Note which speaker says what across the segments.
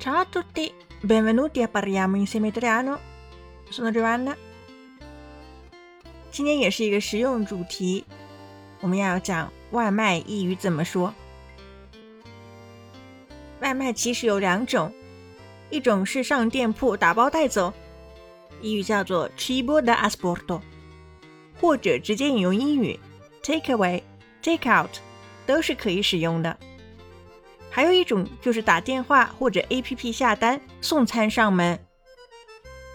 Speaker 1: Ciao a tutti, benvenuti a parliamo insieme italiano. Sono Giovanna。今天也是一个实用主题，我们要讲外卖意语怎么说。外卖其实有两种，一种是上店铺打包带走，意语叫做 cibo da asporto，或者直接引用英语 take away、take out，都是可以使用的。还有一种就是打电话或者 APP 下单送餐上门，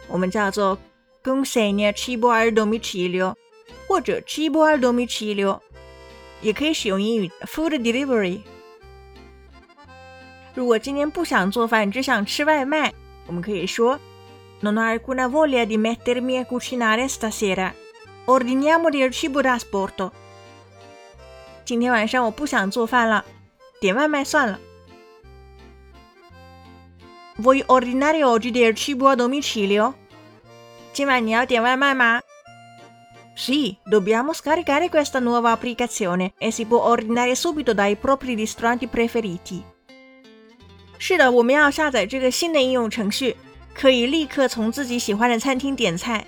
Speaker 1: 我们叫做 consegna cibo al domicilio，或者 cibo al domicilio，也可以使用英语 food delivery。如果今天不想做饭，只想吃外卖，我们可以说 non ho alcuna voglia di mettermi a cucinare stasera. Ordiniamo del cibo da asporto. 今天晚上我不想做饭了，点外卖算了。Vuoi ordinare oggi del cibo a domicilio? 今晚你要点外卖吗？Sì, dobbiamo scaricare questa nuova applicazione e si può ordinare subito dai propri ristoranti preferiti. 是的，我们要下载这个新的应用程序，可以立刻从自己喜欢的餐厅点菜。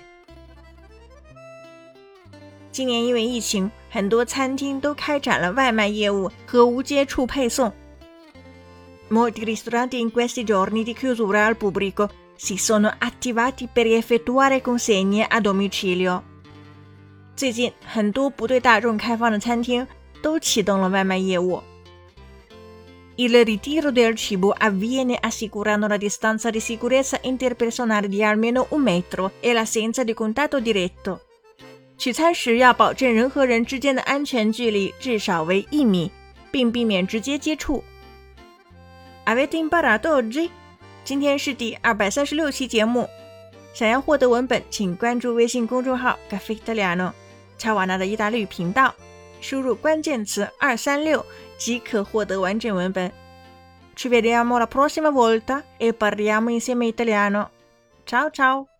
Speaker 1: 今年因为疫情，很多餐厅都开展了外卖业务和无接触配送。Molti ristoranti in questi giorni di chiusura al pubblico si sono attivati per effettuare consegne a domicilio。最近，很多不对大众开放的餐厅都启动了外卖业务。Il ritiro del cibo avviene assicurando la distanza di sicurezza interpersonale di almeno un metro e l'assenza di contatto diretto。 取餐时要保证人和人之间的安全距离至少为一米，并避免直接接触。Avete imparato oggi？今天是第二百三十六期节目。想要获得文本，请关注微信公众号 “Caffè Italiano” 乔瓦纳的意大利语频道，输入关键词“二三六”即可获得完整文本。Ci vediamo la prossima volta e parliamo insieme italiano. Ciao ciao!